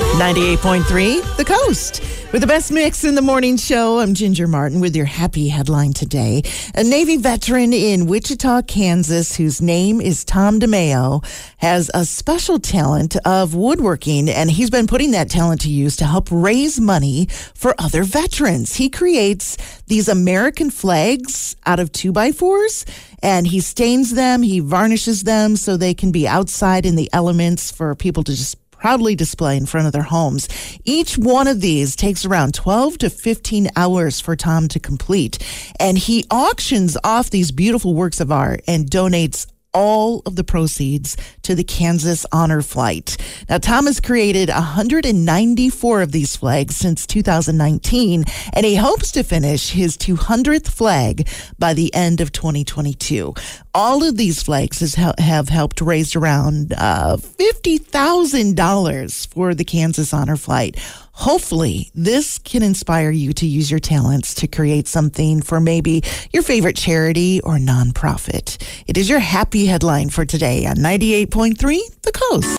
98.3 The Coast. With the best mix in the morning show, I'm Ginger Martin with your happy headline today. A Navy veteran in Wichita, Kansas, whose name is Tom DeMeo, has a special talent of woodworking, and he's been putting that talent to use to help raise money for other veterans. He creates these American flags out of two by fours, and he stains them, he varnishes them so they can be outside in the elements for people to just proudly display in front of their homes. Each one of these takes around 12 to 15 hours for Tom to complete. And he auctions off these beautiful works of art and donates all of the proceeds to the Kansas Honor Flight. Now, Tom has created 194 of these flags since 2019, and he hopes to finish his 200th flag by the end of 2022. All of these flags has, have helped raise around uh, $50,000 for the Kansas Honor Flight. Hopefully, this can inspire you to use your talents to create something for maybe your favorite charity or nonprofit. It is your happy headline for today on 98.3 The Coast.